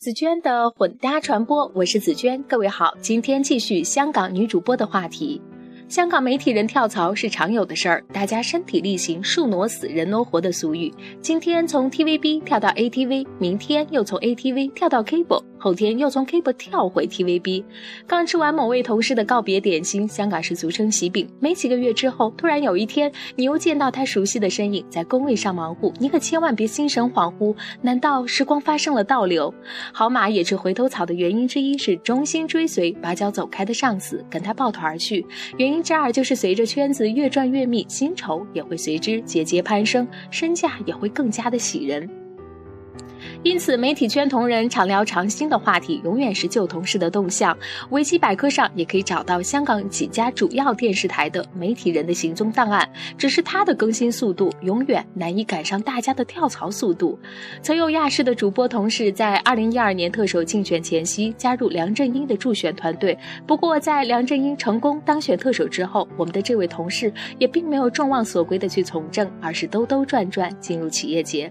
紫娟的混搭传播，我是紫娟，各位好，今天继续香港女主播的话题。香港媒体人跳槽是常有的事儿，大家身体力行，树挪死，人挪活的俗语。今天从 TVB 跳到 ATV，明天又从 ATV 跳到 Cable。后天又从 Cable 跳回 TVB，刚吃完某位同事的告别点心，香港是俗称喜饼。没几个月之后，突然有一天，你又见到他熟悉的身影在工位上忙活，你可千万别心神恍惚。难道时光发生了倒流？好马也吃回头草的原因之一是忠心追随把脚走开的上司，跟他抱团而去。原因之二就是随着圈子越转越密，薪酬也会随之节节攀升，身价也会更加的喜人。因此，媒体圈同仁常聊常新的话题，永远是旧同事的动向。维基百科上也可以找到香港几家主要电视台的媒体人的行踪档案，只是它的更新速度永远难以赶上大家的跳槽速度。曾有亚视的主播同事在二零一二年特首竞选前夕加入梁振英的助选团队，不过在梁振英成功当选特首之后，我们的这位同事也并没有众望所归的去从政，而是兜兜转转进入企业界。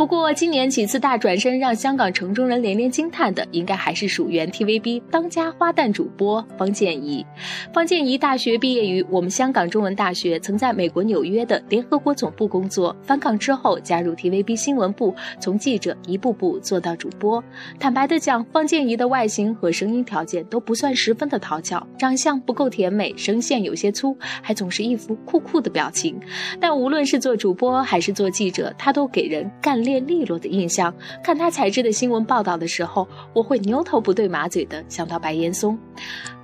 不过，今年几次大转身让香港城中人连连惊叹的，应该还是属原 TVB 当家花旦主播方建怡。方建怡大学毕业于我们香港中文大学，曾在美国纽约的联合国总部工作。返港之后加入 TVB 新闻部，从记者一步步做到主播。坦白的讲，方建怡的外形和声音条件都不算十分的讨巧，长相不够甜美，声线有些粗，还总是一副酷酷的表情。但无论是做主播还是做记者，他都给人干练。利落的印象，看他采制的新闻报道的时候，我会牛头不对马嘴的想到白岩松。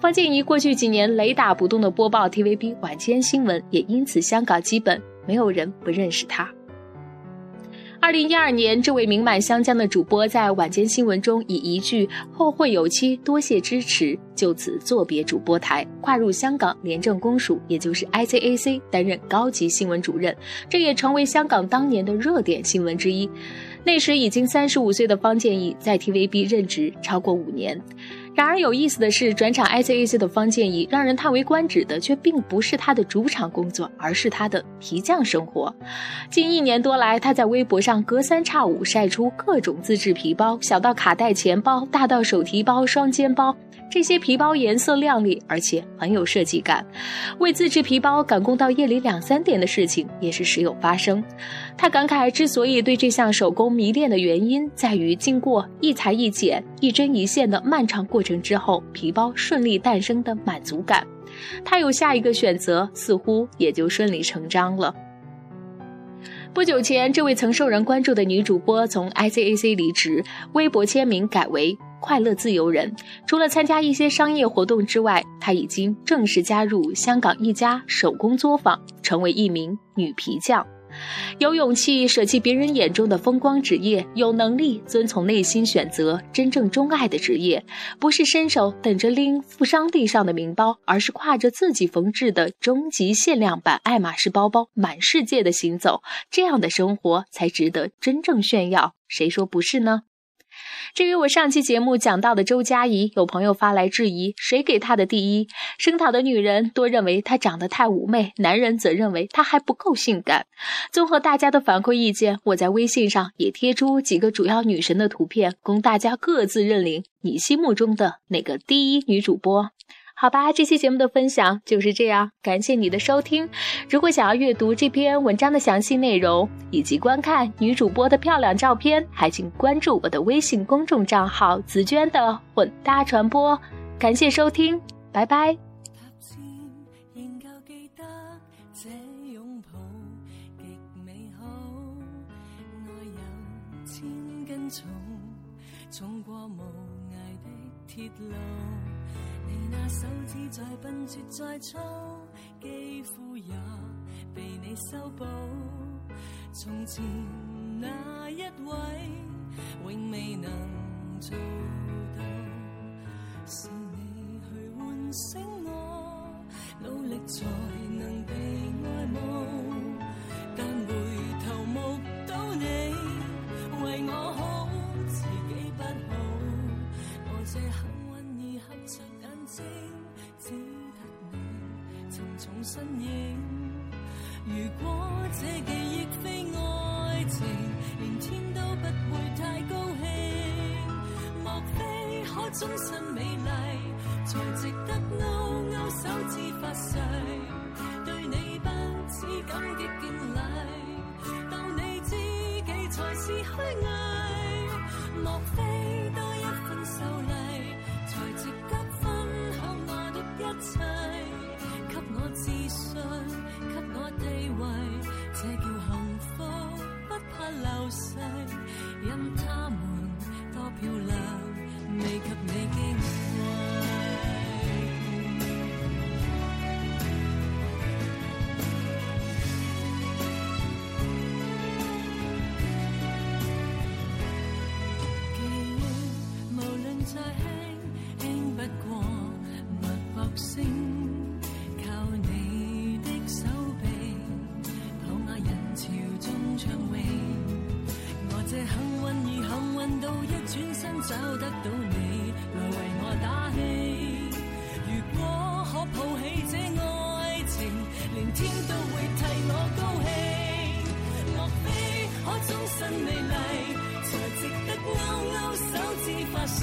方静怡过去几年雷打不动的播报 TVB 晚间新闻，也因此香港基本没有人不认识他。二零一二年，这位名满湘江的主播在晚间新闻中以一句“后会有期，多谢支持”就此作别主播台，跨入香港廉政公署，也就是 ICAC，担任高级新闻主任，这也成为香港当年的热点新闻之一。那时已经三十五岁的方建议在 TVB 任职超过五年。然而有意思的是，转场 ICAC 的方建怡让人叹为观止的，却并不是他的主场工作，而是他的皮匠生活。近一年多来，他在微博上隔三差五晒出各种自制皮包，小到卡带钱包，大到手提包、双肩包。这些皮包颜色亮丽，而且很有设计感。为自制皮包赶工到夜里两三点的事情也是时有发生。他感慨，之所以对这项手工迷恋的原因，在于经过一裁一剪、一针一线的漫长过成之后，皮包顺利诞生的满足感。他有下一个选择，似乎也就顺理成章了。不久前，这位曾受人关注的女主播从 ICAC 离职，微博签名改为。快乐自由人，除了参加一些商业活动之外，她已经正式加入香港一家手工作坊，成为一名女皮匠。有勇气舍弃别人眼中的风光职业，有能力遵从内心选择真正钟爱的职业，不是伸手等着拎富商地上的名包，而是挎着自己缝制的终极限量版爱马仕包包，满世界的行走。这样的生活才值得真正炫耀，谁说不是呢？至于我上期节目讲到的周佳怡，有朋友发来质疑：谁给她的第一？声讨的女人多认为她长得太妩媚，男人则认为她还不够性感。综合大家的反馈意见，我在微信上也贴出几个主要女神的图片，供大家各自认领你心目中的哪个第一女主播。好吧，这期节目的分享就是这样，感谢你的收听。如果想要阅读这篇文章的详细内容，以及观看女主播的漂亮照片，还请关注我的微信公众账号“紫娟的混搭传播”。感谢收听，拜拜。你那手指再笨拙再粗，肌肤也被你修补。从前那一位，永未能做到。是你去唤醒我，努力才能被爱慕。但回头目睹你为我好，自己不好，我这幸运儿合只得你沉重身影。如果这记忆非爱情，连天都不会太高兴。莫非可终身美丽，才值得勾勾手指发誓，对你不止感激敬礼，当你知己才是虚伪，莫非美丽，才值得勾勾手指发誓，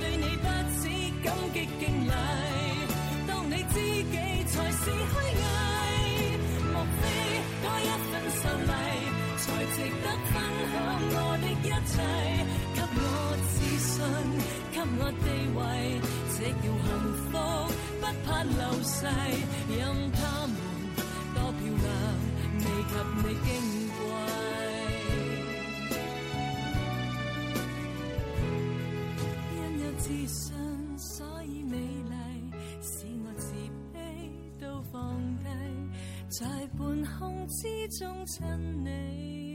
对你不止感激敬礼。当你知己才是虚伪，莫非多一份秀丽？才值得分享我的一切，给我自信，给我地位，这叫幸福，不怕流逝，任他们多漂亮，未及你矜在半空之中亲你，